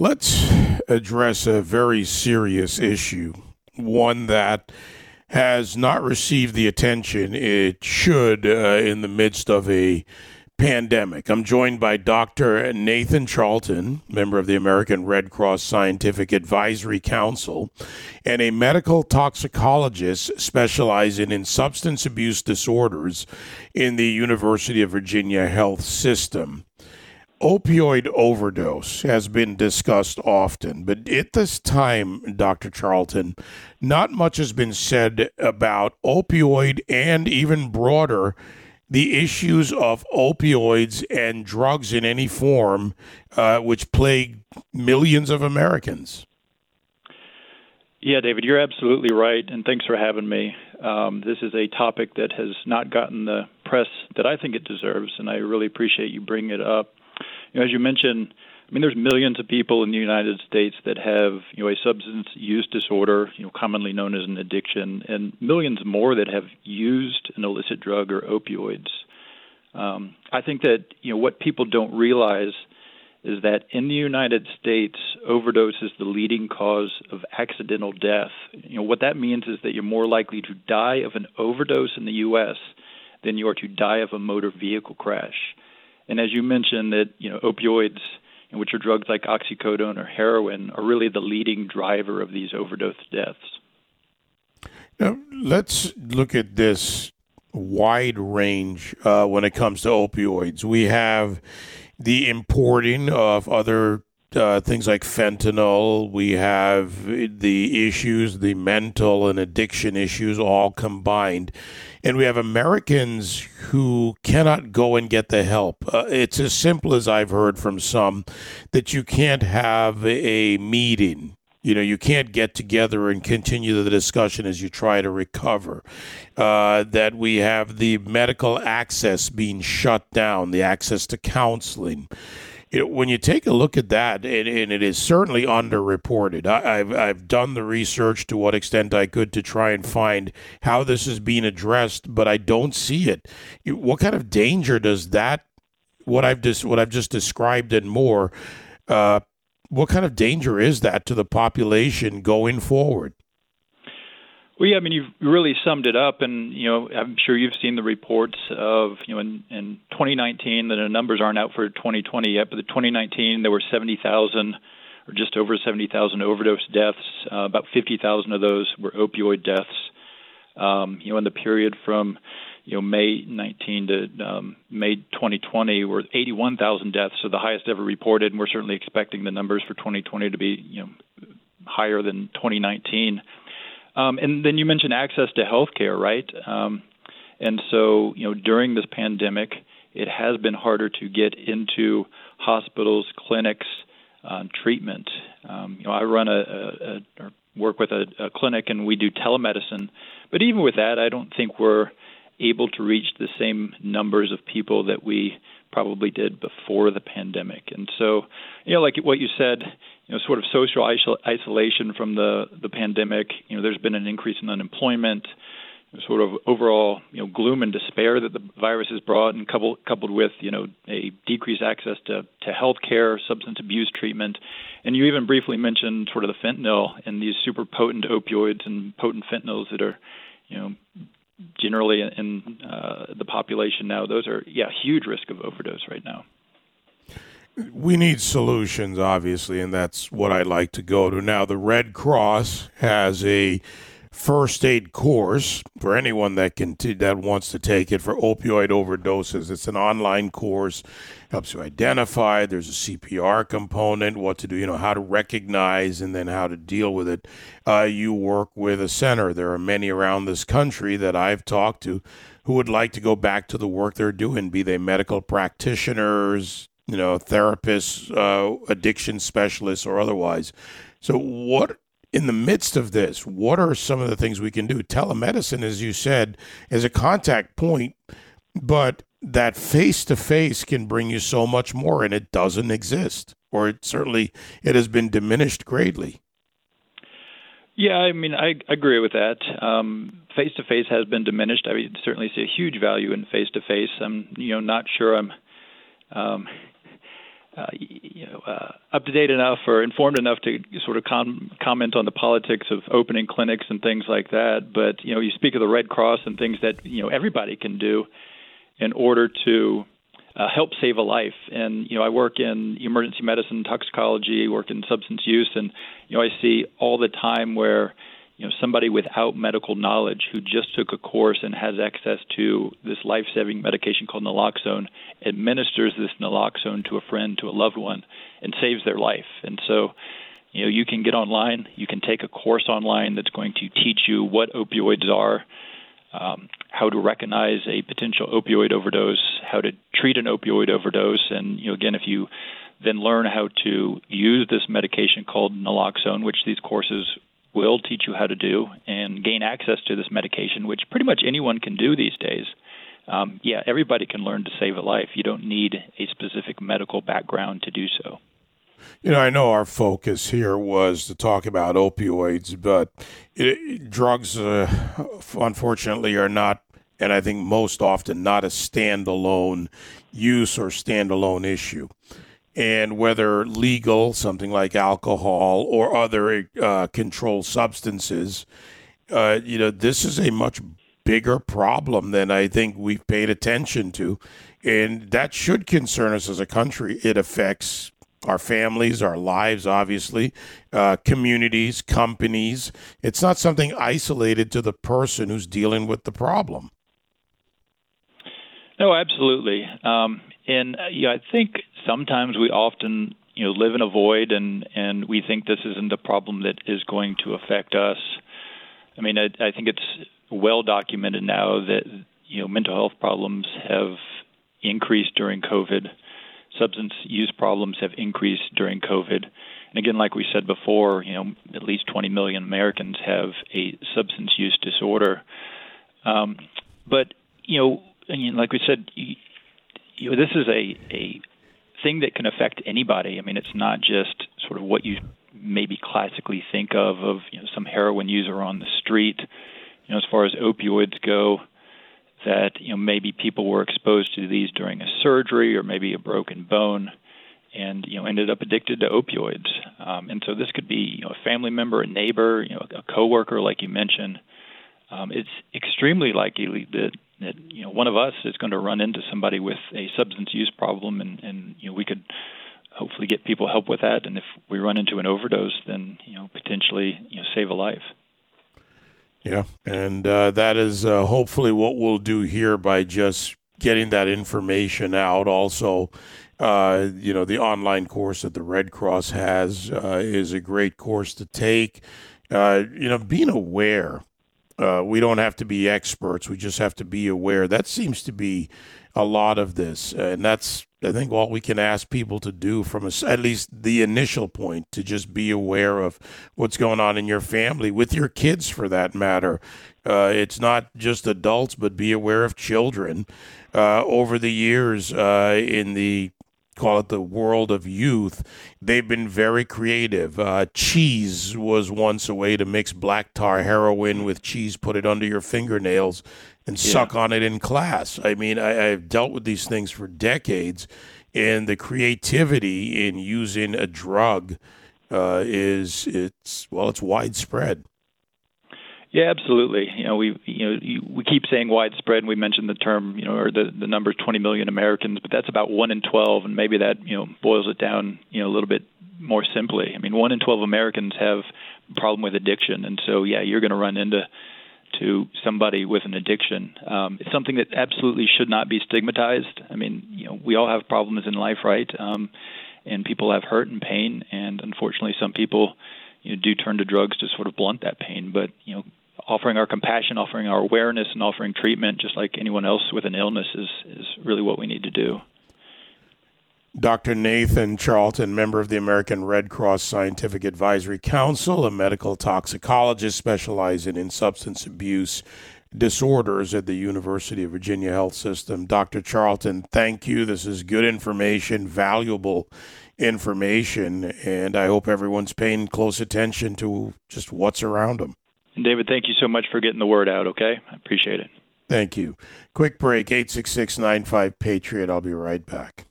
Let's address a very serious issue, one that has not received the attention it should uh, in the midst of a pandemic. I'm joined by Dr. Nathan Charlton, member of the American Red Cross Scientific Advisory Council, and a medical toxicologist specializing in substance abuse disorders in the University of Virginia Health System opioid overdose has been discussed often, but at this time, Dr. Charlton, not much has been said about opioid and even broader the issues of opioids and drugs in any form, uh, which plague millions of Americans. Yeah, David, you're absolutely right, and thanks for having me. Um, this is a topic that has not gotten the press that I think it deserves, and I really appreciate you bringing it up you know, as you mentioned, I mean, there's millions of people in the United States that have, you know, a substance use disorder, you know, commonly known as an addiction, and millions more that have used an illicit drug or opioids. Um, I think that you know what people don't realize is that in the United States, overdose is the leading cause of accidental death. You know what that means is that you're more likely to die of an overdose in the U.S. than you are to die of a motor vehicle crash. And as you mentioned, that you know opioids, which are drugs like oxycodone or heroin, are really the leading driver of these overdose deaths. Now, let's look at this wide range uh, when it comes to opioids. We have the importing of other uh, things like fentanyl. We have the issues, the mental and addiction issues all combined. And we have Americans who cannot go and get the help. Uh, it's as simple as I've heard from some that you can't have a meeting. You know, you can't get together and continue the discussion as you try to recover. Uh, that we have the medical access being shut down, the access to counseling you know, when you take a look at that, and, and it is certainly underreported. I, have I've done the research to what extent I could to try and find how this is being addressed, but I don't see it. What kind of danger does that, what I've just what I've just described and more, uh, what kind of danger is that to the population going forward? Well, yeah, I mean, you've really summed it up, and you know, I'm sure you've seen the reports of you know, in, in 2019, the numbers aren't out for 2020 yet, but the 2019 there were 70,000 or just over 70,000 overdose deaths. Uh, about 50,000 of those were opioid deaths. Um, you know, in the period from you know May 19 to um, May 2020 were 81,000 deaths, so the highest ever reported, and we're certainly expecting the numbers for 2020 to be you know higher than 2019. Um, and then you mentioned access to health care, right? Um, and so, you know, during this pandemic, it has been harder to get into hospitals, clinics, uh, treatment. Um, you know, I run a, a, a or work with a, a clinic, and we do telemedicine. But even with that, I don't think we're able to reach the same numbers of people that we probably did before the pandemic. And so, you know, like what you said, you know, sort of social isolation from the the pandemic. You know, there's been an increase in unemployment, sort of overall, you know, gloom and despair that the virus has brought, and coupled coupled with you know a decreased access to to health care, substance abuse treatment, and you even briefly mentioned sort of the fentanyl and these super potent opioids and potent fentanyls that are, you know. Generally, in uh, the population now, those are yeah huge risk of overdose right now we need solutions, obviously, and that's what I like to go to. Now, the Red Cross has a first aid course for anyone that can t- that wants to take it for opioid overdoses. It's an online course, helps you identify. There's a CPR component, what to do, you know, how to recognize, and then how to deal with it. Uh, you work with a center. There are many around this country that I've talked to who would like to go back to the work they're doing, be they medical practitioners, you know, therapists, uh, addiction specialists, or otherwise. So, what in the midst of this, what are some of the things we can do? Telemedicine, as you said, is a contact point, but that face to face can bring you so much more, and it doesn't exist, or it certainly it has been diminished greatly. Yeah, I mean, I agree with that. Face to face has been diminished. I mean, certainly see a huge value in face to face. I'm, you know, not sure I'm um, uh, you know, uh, up to date enough or informed enough to sort of com- comment on the politics of opening clinics and things like that. But you know, you speak of the Red Cross and things that you know everybody can do in order to uh, help save a life. And you know, I work in emergency medicine, toxicology, work in substance use, and you know, I see all the time where you know somebody without medical knowledge who just took a course and has access to this life-saving medication called naloxone administers this naloxone to a friend to a loved one and saves their life. And so you know you can get online you can take a course online that's going to teach you what opioids are um, how to recognize a potential opioid overdose how to treat an opioid overdose and you know again if you then learn how to use this medication called naloxone, which these courses will teach you how to do and gain access to this medication, which pretty much anyone can do these days. Um, yeah, everybody can learn to save a life. You don't need a specific medical background to do so. You know, I know our focus here was to talk about opioids, but it, drugs, uh, unfortunately, are not, and I think most often, not a standalone use or standalone issue and whether legal, something like alcohol or other uh, controlled substances, uh, you know, this is a much bigger problem than I think we've paid attention to. And that should concern us as a country. It affects our families, our lives, obviously, uh, communities, companies. It's not something isolated to the person who's dealing with the problem. No, absolutely. Um, and uh, yeah, I think sometimes we often you know live in a void and and we think this isn't a problem that is going to affect us. I mean, I, I think it's well documented now that you know mental health problems have increased during COVID. Substance use problems have increased during COVID. And again, like we said before, you know, at least 20 million Americans have a substance use disorder. Um, but you know, like we said, you know, this is a a thing that can affect anybody. I mean, it's not just sort of what you maybe classically think of of you know some heroin user on the street. You know, as far as opioids go, that you know maybe people were exposed to these during a surgery or maybe a broken bone, and you know ended up addicted to opioids. Um, and so this could be you know a family member, a neighbor, you know a coworker, like you mentioned. Um, it's extremely likely that that you know one of us is going to run into somebody with a substance use problem, and and you know we could hopefully get people help with that. And if we run into an overdose, then you know potentially you know save a life. Yeah, and uh, that is uh, hopefully what we'll do here by just getting that information out. Also, uh, you know, the online course that the Red Cross has uh, is a great course to take. Uh, you know, being aware uh, we don't have to be experts. We just have to be aware. That seems to be a lot of this, and that's I think all we can ask people to do from a, at least the initial point to just be aware of what's going on in your family with your kids, for that matter. Uh, it's not just adults, but be aware of children. Uh, over the years, uh, in the call it the world of youth, they've been very creative. Uh, cheese was once a way to mix black tar heroin with cheese, put it under your fingernails, and yeah. suck on it in class. I mean, I, I've dealt with these things for decades, and the creativity in using a drug uh, is it's well, it's widespread. Yeah, absolutely. You know, we you know we keep saying widespread, and we mentioned the term, you know, or the the number 20 million Americans, but that's about one in 12, and maybe that you know boils it down, you know, a little bit more simply. I mean, one in 12 Americans have a problem with addiction, and so yeah, you're going to run into to somebody with an addiction. Um, it's something that absolutely should not be stigmatized. I mean, you know, we all have problems in life, right? Um, and people have hurt and pain, and unfortunately, some people you know, do turn to drugs to sort of blunt that pain. But you know, offering our compassion, offering our awareness, and offering treatment, just like anyone else with an illness, is is really what we need to do. Dr. Nathan Charlton, member of the American Red Cross Scientific Advisory Council, a medical toxicologist specializing in substance abuse disorders at the University of Virginia Health System. Dr. Charlton, thank you. This is good information, valuable information, and I hope everyone's paying close attention to just what's around them. And David, thank you so much for getting the word out, okay? I appreciate it. Thank you. Quick break, 866 95 Patriot. I'll be right back.